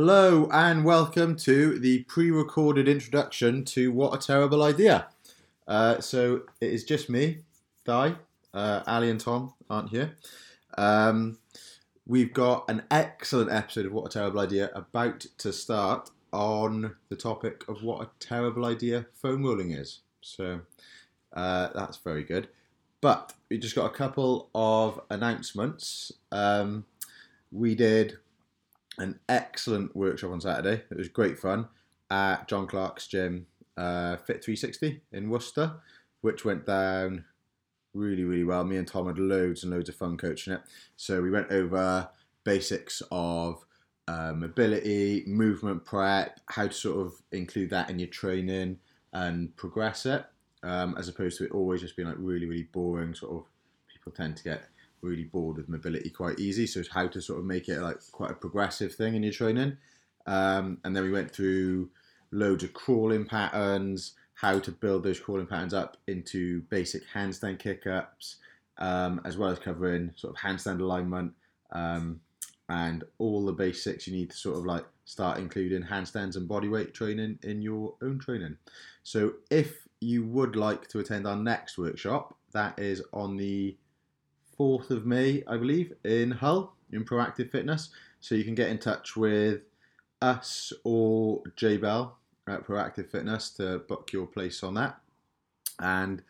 Hello and welcome to the pre-recorded introduction to What a Terrible Idea. Uh, so it is just me, Di. Uh, Ali and Tom aren't here. Um, we've got an excellent episode of What a Terrible Idea about to start on the topic of what a terrible idea foam rolling is. So uh, that's very good. But we just got a couple of announcements. Um, we did an excellent workshop on Saturday. It was great fun at John Clark's gym, uh, Fit 360 in Worcester, which went down really, really well. Me and Tom had loads and loads of fun coaching it. So we went over basics of uh, mobility, movement prep, how to sort of include that in your training and progress it, um, as opposed to it always just being like really, really boring. Sort of people tend to get really bored with mobility quite easy. So it's how to sort of make it like quite a progressive thing in your training. Um, and then we went through loads of crawling patterns, how to build those crawling patterns up into basic handstand kick ups, um, as well as covering sort of handstand alignment um, and all the basics you need to sort of like start including handstands and bodyweight training in your own training. So if you would like to attend our next workshop, that is on the 4th of May, I believe, in Hull in Proactive Fitness. So you can get in touch with us or J Bell at Proactive Fitness to book your place on that. And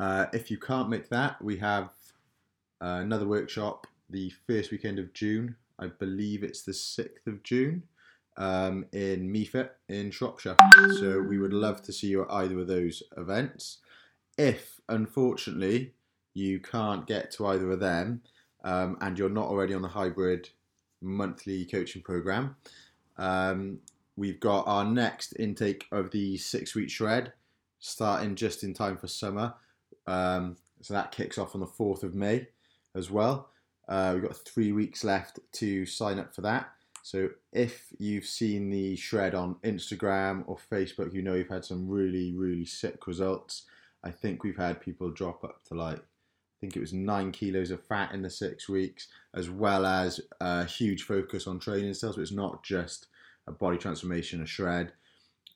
uh, if you can't make that, we have uh, another workshop the first weekend of June. I believe it's the 6th of June um, in Meafit in Shropshire. So we would love to see you at either of those events. If, unfortunately, you can't get to either of them um, and you're not already on the hybrid monthly coaching program, um, we've got our next intake of the six week shred starting just in time for summer. Um, so that kicks off on the 4th of May as well. Uh, we've got three weeks left to sign up for that. So if you've seen the shred on Instagram or Facebook, you know we've had some really, really sick results. I think we've had people drop up to like, I think it was nine kilos of fat in the six weeks, as well as a huge focus on training still. So it's not just a body transformation, a shred.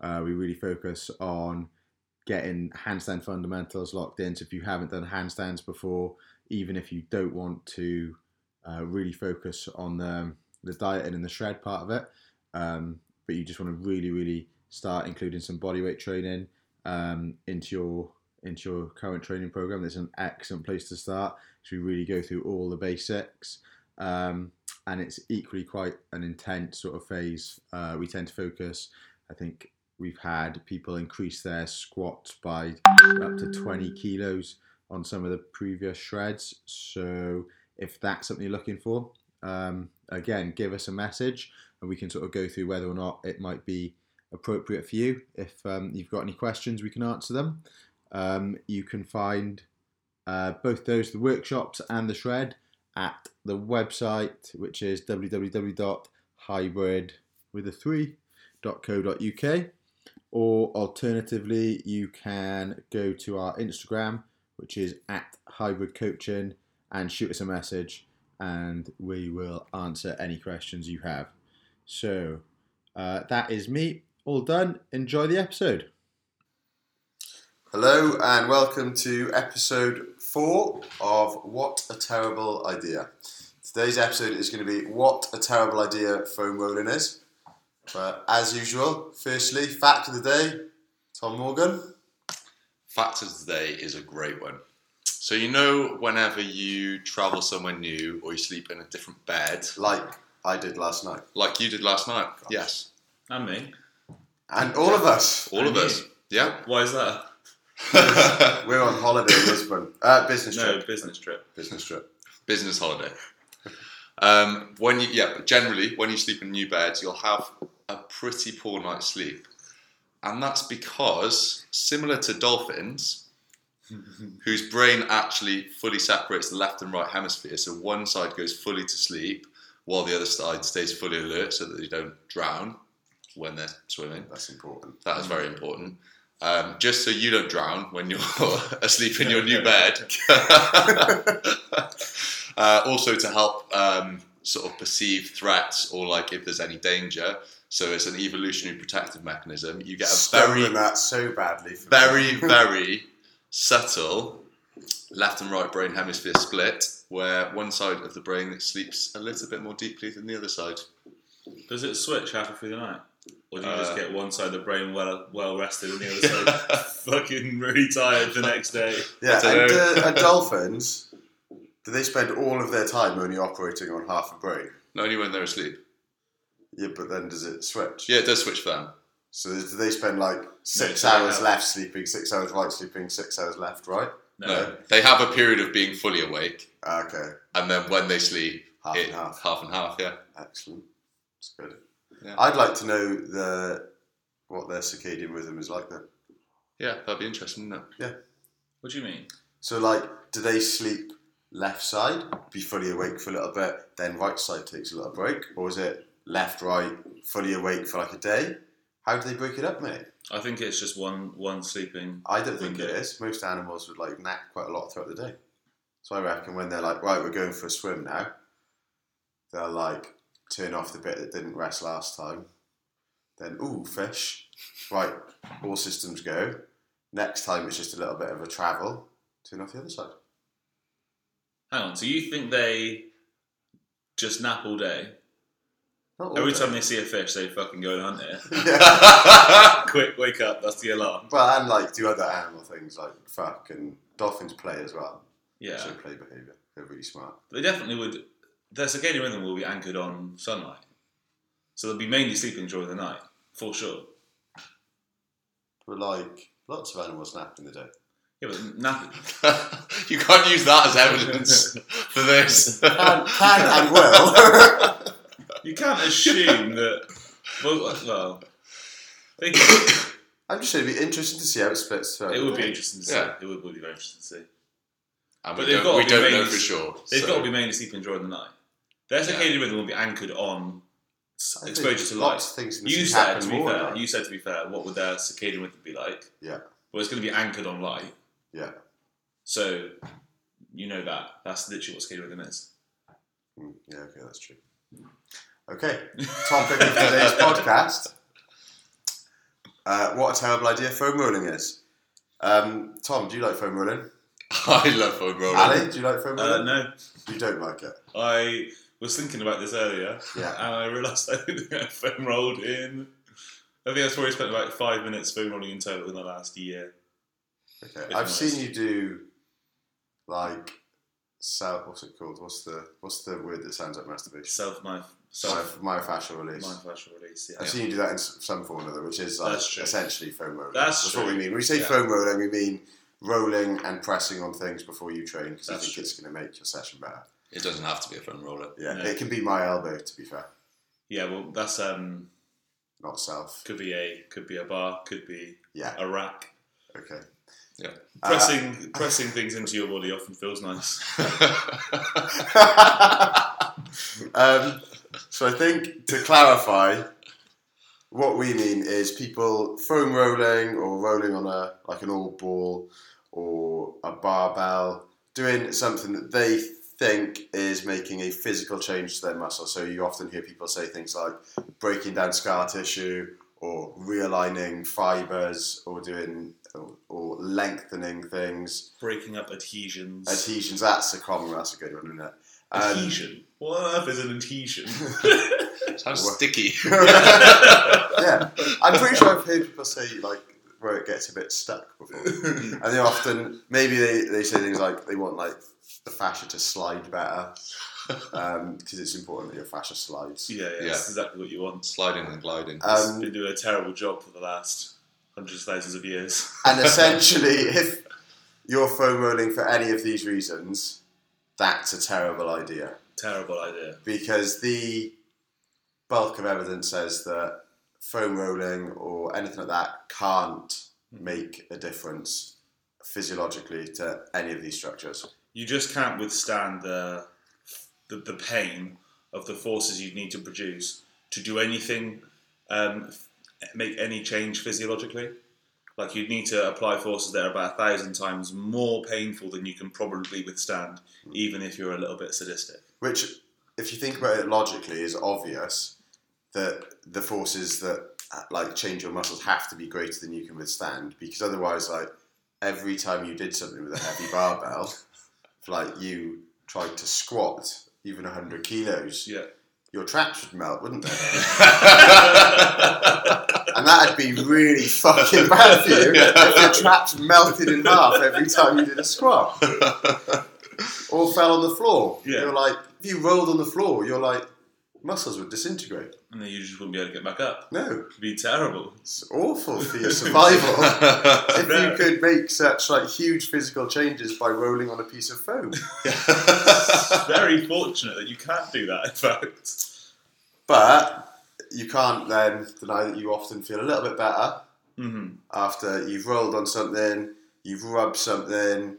Uh, we really focus on getting handstand fundamentals locked in. So if you haven't done handstands before, even if you don't want to uh, really focus on the, the dieting and the shred part of it, um, but you just want to really, really start including some bodyweight training um, into your into your current training program, there's an excellent place to start. So we really go through all the basics, um, and it's equally quite an intense sort of phase. Uh, we tend to focus. I think we've had people increase their squats by up to 20 kilos on some of the previous shreds. So if that's something you're looking for, um, again, give us a message and we can sort of go through whether or not it might be appropriate for you. If um, you've got any questions, we can answer them. Um, you can find uh, both those, the workshops and the shred, at the website, which is www.hybrid with a three .co.uk or alternatively you can go to our Instagram which is at hybrid coaching and shoot us a message and we will answer any questions you have. So uh, that is me, all done. Enjoy the episode. Hello and welcome to episode four of What a Terrible Idea. Today's episode is going to be What a Terrible Idea Foam Rolling is. But as usual, firstly, fact of the day, Tom Morgan. Fact of the day is a great one. So you know, whenever you travel somewhere new or you sleep in a different bed, Like I did last night. like you did last night. Yes, And me. And all of us. all of And us. Yeah. Why is that? We're on holiday in Lisbon. Uh, business No, trip. business trip. Business trip. Business holiday. Um, when you yeah, but generally when you sleep in new beds, you'll have a pretty poor night's sleep, and that's because similar to dolphins, whose brain actually fully separates the left and right hemisphere. So one side goes fully to sleep while the other side stays fully alert so that they don't drown when they're swimming. That's important. That is very important. Um, just so you don't drown when you're asleep in your new bed. uh, also to help um, sort of perceive threats or like if there's any danger. So it's an evolutionary protective mechanism. You get a very, that so badly. For very, very subtle left and right brain hemisphere split, where one side of the brain sleeps a little bit more deeply than the other side. Does it switch halfway through the night? Or do you just Uh, get one side of the brain well well rested and the other side fucking really tired the next day? Yeah, and, uh, and dolphins, do they spend all of their time only operating on half a brain? Not only when they're asleep. Yeah, but then does it switch? Yeah, it does switch for them. So do they spend like six so they hours left sleeping, six hours right sleeping, six hours left right? No. No, they have a period of being fully awake, Ah, Okay, and then when they sleep, half it, and half. half and half. Yeah. Excellent. That's good. Yeah. I'd like to know the what their circadian rhythm is like then. Yeah, that'd be interesting, wouldn't it? What do you mean? So like, do they sleep left side, be fully awake for a little bit, then right side takes a little break, or is it left right, fully awake for like a day? How do they break it up, mate? I think it's just one one sleeping. I don't think it Window. is. Most animals would like nap quite a lot throughout the day. So I reckon when they're like, right, we're going for a swim now, they're like turn off the bit that didn't rest last time. Then, ooh, fish. Right, all systems go. Next time it's just a little bit of a travel. Turn off the other side. Hang on. So you think they just nap all day? Not all Every day. time they see a fish, they fucking go and hunt it. yeah. Quick, wake up! That's the alarm. Well, and like do other animal things like fuck and dolphins play as well. Yeah, So play behaviour. They're really smart. they definitely would. Their circadian rhythm will be anchored on sunlight, so they'll be mainly sleeping during the night for sure. But like lots of animals nap in the day. Yeah, but nap. you can't use that as evidence for this. Can, can and will. You can't assume that. Well, well, I think I'm just saying it'd be interesting to see how it splits throughout. it the would be interesting to see. Yeah. It would, would be very interesting to see. And But we they've don't, got we don't know for sure. They've so- got to be mainly sleeping during the night. Their circadian rhythm will be anchored on exposure to light. Lots of things in the You said, to be fair, you said to be fair, what would their circadian rhythm be like? Yeah, Well, it's going to be anchored on light. yeah. So, you know that. That's literally what circadian rhythm is. Mm, yeah, okay, that's true. Okay, topic of today's podcast. Uh, what a terrible idea foam rolling is. Um, Tom, do you like foam rolling? I love foam rolling. Ali, do you like foam Uh, rolling? no, You don't like it. I was thinking about this earlier, Yeah. and I realised I think I foam rolled in. I think I've probably spent about five minutes foam rolling in total in the last year. Okay, I've nice. seen you do like self. What's it called? What's the what's the word that sounds like masturbation? Self my self My myofascial release. My myofascial release. Yeah. I've seen you do that in some form or another, which is like essentially foam rolling. That's what true. we mean. When we say Yeah. foam rolling, we mean rolling and pressing on things before you train because I think true. it's going to make your session better. It doesn't have to be a foam roller. Yeah, No. it can be my elbow to be fair, Yeah, well, that's um not self. could be a could be a bar, could be Yeah, a rack. okay. Yeah. Uh, Pressing pressing things into your body often feels nice. um, so I think to clarify, what we mean is people foam rolling or rolling on a like an old ball or a barbell, doing something that they think is making a physical change to their muscle. So you often hear people say things like breaking down scar tissue or realigning fibers or doing or, or lengthening things. Breaking up adhesions. Adhesions, that's a common, that's a good one, isn't it? Um, Adhesion. What on earth is an adhesion? Sounds sticky. yeah, I'm pretty sure I've heard people say like where it gets a bit stuck before, and they often maybe they, they say things like they want like the fascia to slide better because it's important that your fascia slides. yeah, yeah, Yeah. that's exactly what you want. Sliding and gliding. It's Um, been doing a terrible job for the last hundreds of thousands of years. and essentially, if you're foam rolling for any of these reasons, that's a terrible idea terrible idea. because the bulk of evidence says that foam rolling or anything like that can't make a difference physiologically to any of these structures. You just can't withstand the, the the pain of the forces you need to produce to do anything, um, make any change physiologically. Like you'd need to apply forces that are about a thousand times more painful than you can probably withstand, even if you're a little bit sadistic. Which if you think about it logically, is obvious that the forces that uh, like change your muscles have to be greater than you can withstand because otherwise, like every time you did something with a heavy barbell, like you tried to squat even 100 kilos, Yeah. your traps would melt, wouldn't they? and that'd be really fucking bad for you if your traps melted in half every time you did a squat or fell on the floor. Yeah. You're like, if you rolled on the floor, you're like muscles would disintegrate. And then you just wouldn't be able to get back up. No, It'd be terrible. it's awful for your survival. if No. you could make such like huge physical changes by rolling on a piece of foam. Very fortunate that you can't do that, in fact. But you can't then deny that you often feel a little bit better hmm after you've rolled on something, you've rubbed something.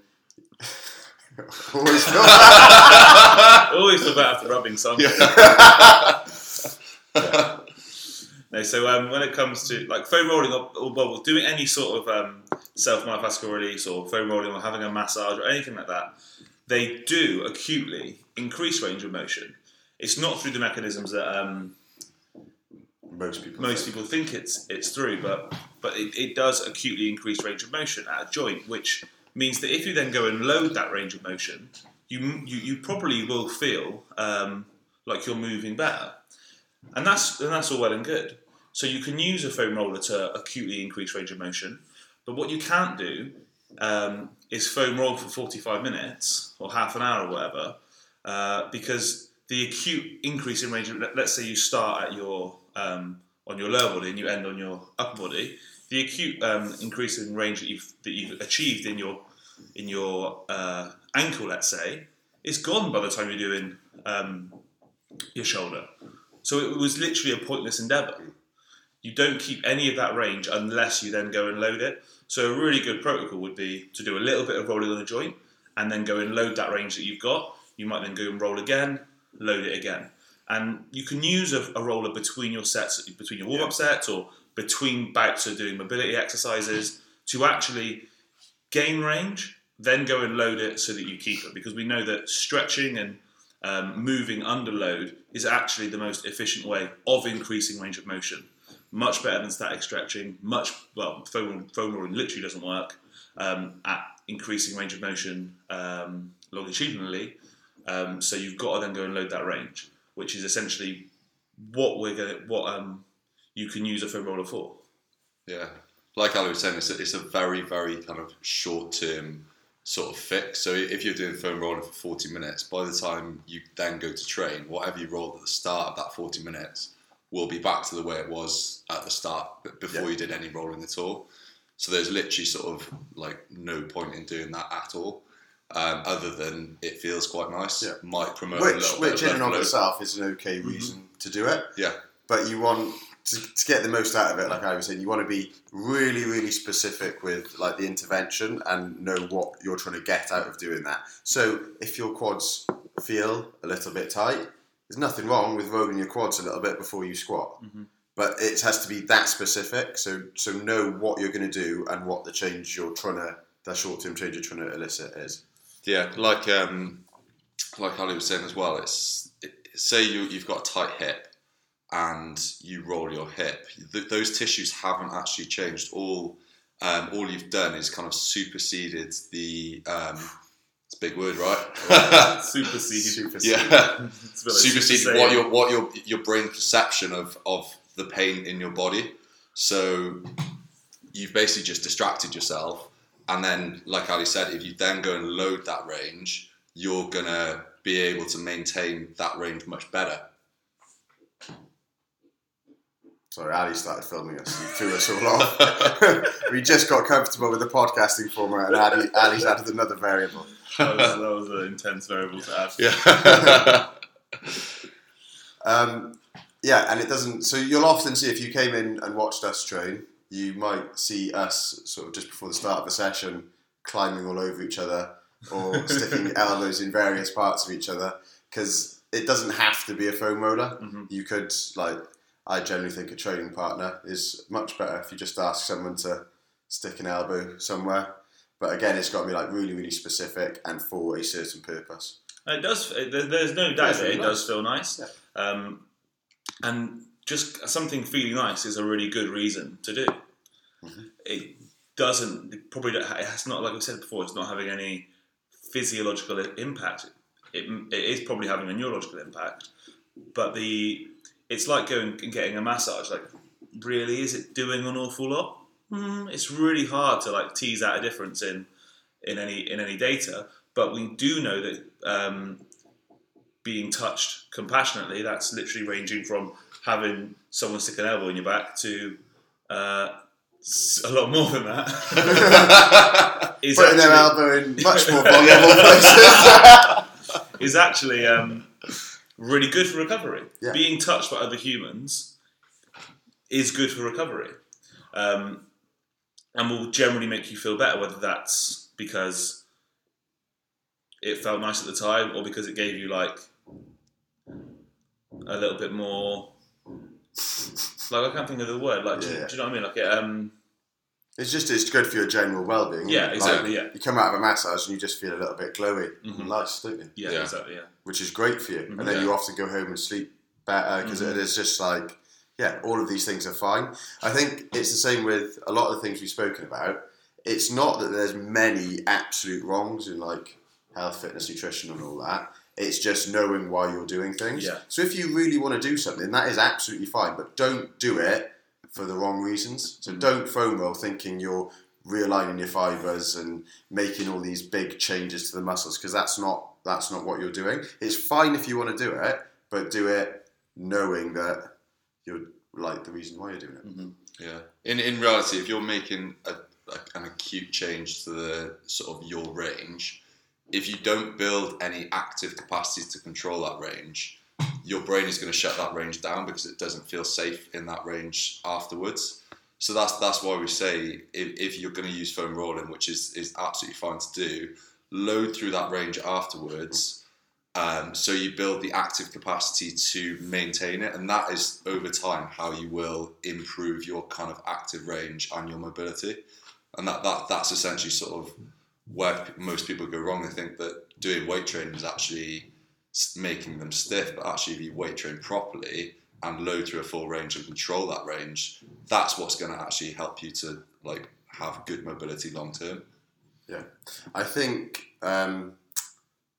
Always Always after rubbing something. No, so um, when it comes to like foam rolling or, doing any sort of um, self myofascial release or foam rolling or having a massage or anything like that, they do acutely increase range of motion. It's not through the mechanisms that um, most people. most think. people think it's it's through, but but it, it does acutely increase range of motion at a joint, which means that if you then go and load that range of motion, you you, you probably will feel um, like you're moving better, and that's and that's all well and good. So you can use a foam roller to acutely increase range of motion, but what you can't do um, is foam roll for 45 minutes or half an hour or whatever, uh, because the acute increase in range of let- let's say you start at your um, on your lower body and you end on your upper body, the acute um, increase in range that you've that you've achieved in your in your uh, ankle, let's say, is gone by the time you're doing um, your shoulder. So it was literally a pointless endeavour. You don't keep any of that range unless you then go and load it. So a really good protocol would be to do a little bit of rolling on the joint and then go and load that range that you've got. You might then go and roll again, load it again. And you can use a, a roller between your sets, between your warm up sets or between bouts of doing mobility exercises to actually gain range, then go and load it so that you keep it. Because we know that stretching and um, moving under load is actually the most efficient way of increasing range of motion. Much better than static stretching. Much well, foam, foam rolling literally doesn't work um, at increasing range of motion um, longitudinally. Um, so you've got to then go and load that range, which is essentially what we're going what um, you can use a foam roller for. Yeah, like Ali was saying, it's a, it's a very, very kind of short term sort of fix. So if you're doing foam rolling for 40 minutes, by the time you then go to train, whatever you rolled at the start of that 40 minutes will be back to the way it was at the start before Yeah. you did any rolling at all. So there's literally sort of like no point in doing that at all. Um, other than it feels quite nice, Yeah. might promote a Which, little which bit in and of itself is an okay reason to do it. Yeah, But you want to, to get the most out of it, like I was saying, you want to be really, really specific with like the intervention and know what you're trying to get out of doing that. So if your quads feel a little bit tight, there's nothing wrong with rolling your quads a little bit before you squat. But it has to be that specific. So so know what you're going to do and what the change you're trying to, that short term change you're trying to elicit is. Yeah, like um, like Ali was saying as well. It's it, say you you've got a tight hip and you roll your hip. Th- those tissues haven't actually changed. All um, all you've done is kind of superseded the. Um, it's a big word, right? Supersede. Supersede. yeah, superseded what your what your your brain perception of of the pain in your body. So you've basically just distracted yourself, and then, like Ali said, if you then go and load that range, you're gonna be able to maintain that range much better. Sorry, Ali started filming us and threw us all off. we just got comfortable with the podcasting format, and Ali, Ali's added another variable. That was, that was an intense variable to add. Yeah. Um, yeah, and it doesn't. So you'll often see if you came in and watched us train, you might see us sort of just before the start of a session climbing all over each other or sticking elbows in various parts of each other because it doesn't have to be a foam roller. Mhm. You could like. I generally think a training partner is much better if you just ask someone to stick an elbow somewhere. But again, it's got to be like really, really specific and for a certain purpose. It does. It, there's no doubt it's that really it nice. does feel nice. Yeah. Um, and just something feeling nice is a really good reason to do. Mm-hmm. It doesn't it probably it has not like we said before. It's not having any physiological impact. It, it is probably having a neurological impact, but the it's like going and getting a massage. Like, really, is it doing an awful lot? Mm, it's really hard to like tease out a difference in in any in any data. But we do know that um, being touched compassionately, that's literally ranging from having someone stick an elbow in your back to uh, a lot more than that. is Putting their elbow in much more vulnerable places. is actually um, really good for recovery. Yeah. Being touched by other humans is good for recovery, um, and will generally make you feel better. Whether that's because it felt nice at the time, or because it gave you like a little bit more. Like I can't think of the word. Like, do, do you know what I mean? Like, it, um, It's just it's good for your general well-being. Yeah, exactly, Like, yeah. You come out of a massage and you just feel a little bit glowy, Mhm. and nice, don't you? yeah, Yeah. exactly, yeah. Which is great for you, and then Yeah. you often go home and sleep better because Mhm. it is just like, yeah, all of these things are fine. I think it's the same with a lot of the things we've spoken about. It's not that there's many absolute wrongs in like health, fitness, nutrition, and all that. It's just knowing why you're doing things. Yeah. So if you really want to do something, that is absolutely fine, but don't do it for the wrong reasons. So don't foam roll thinking you're realigning your fibers and making all these big changes to the muscles because that's not that's not what you're doing. It's fine if you want to do it, but do it knowing that you're like the reason why you're doing it. Mm-hmm. Yeah. In in reality, if you're making a, a, an acute change to the sort of your range, if you don't build any active capacity to control that range, your brain is going to shut that range down because it doesn't feel safe in that range afterwards. So that's that's why we say if, if you're going to use foam rolling, which is is absolutely fine to do, load through that range afterwards. Um, so you build the active capacity to maintain it, and that is over time how you will improve your kind of active range and your mobility. And that, that that's essentially sort of where most people go wrong. They think that doing weight training is actually making them stiff, but actually, if you weight train properly and load through a full range and control that range, that's what's going to actually help you to like have good mobility long term. Yeah, I think um,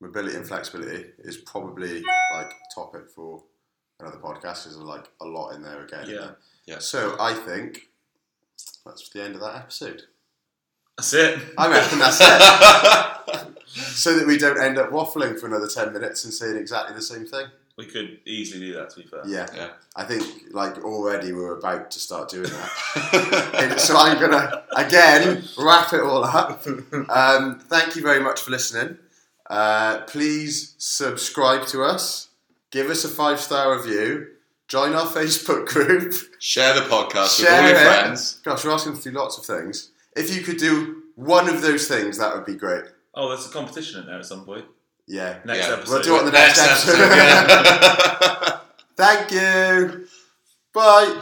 mobility and flexibility is probably like topic for another podcast. There's like a lot in there again. Yeah. Yeah. So I think that's the end of that episode. That's it. I reckon that's it. So that we don't end up waffling for another ten minutes and saying exactly the same thing. We could easily do that. To be fair. Yeah, Yeah. I think like already we're about to start doing that. So I'm gonna again wrap it all up. Um, thank you very much for listening. Uh, please subscribe to us. Give us a five star review. Join our Facebook group. Share the podcast with all your it. friends. Gosh, we're asking to do lots of things. If you could do one of those things, that would be great. Oh, there's a competition in there at some point. Yeah. Next Yeah. episode. We'll do it on the next, episode. yeah. Thank you. Bye.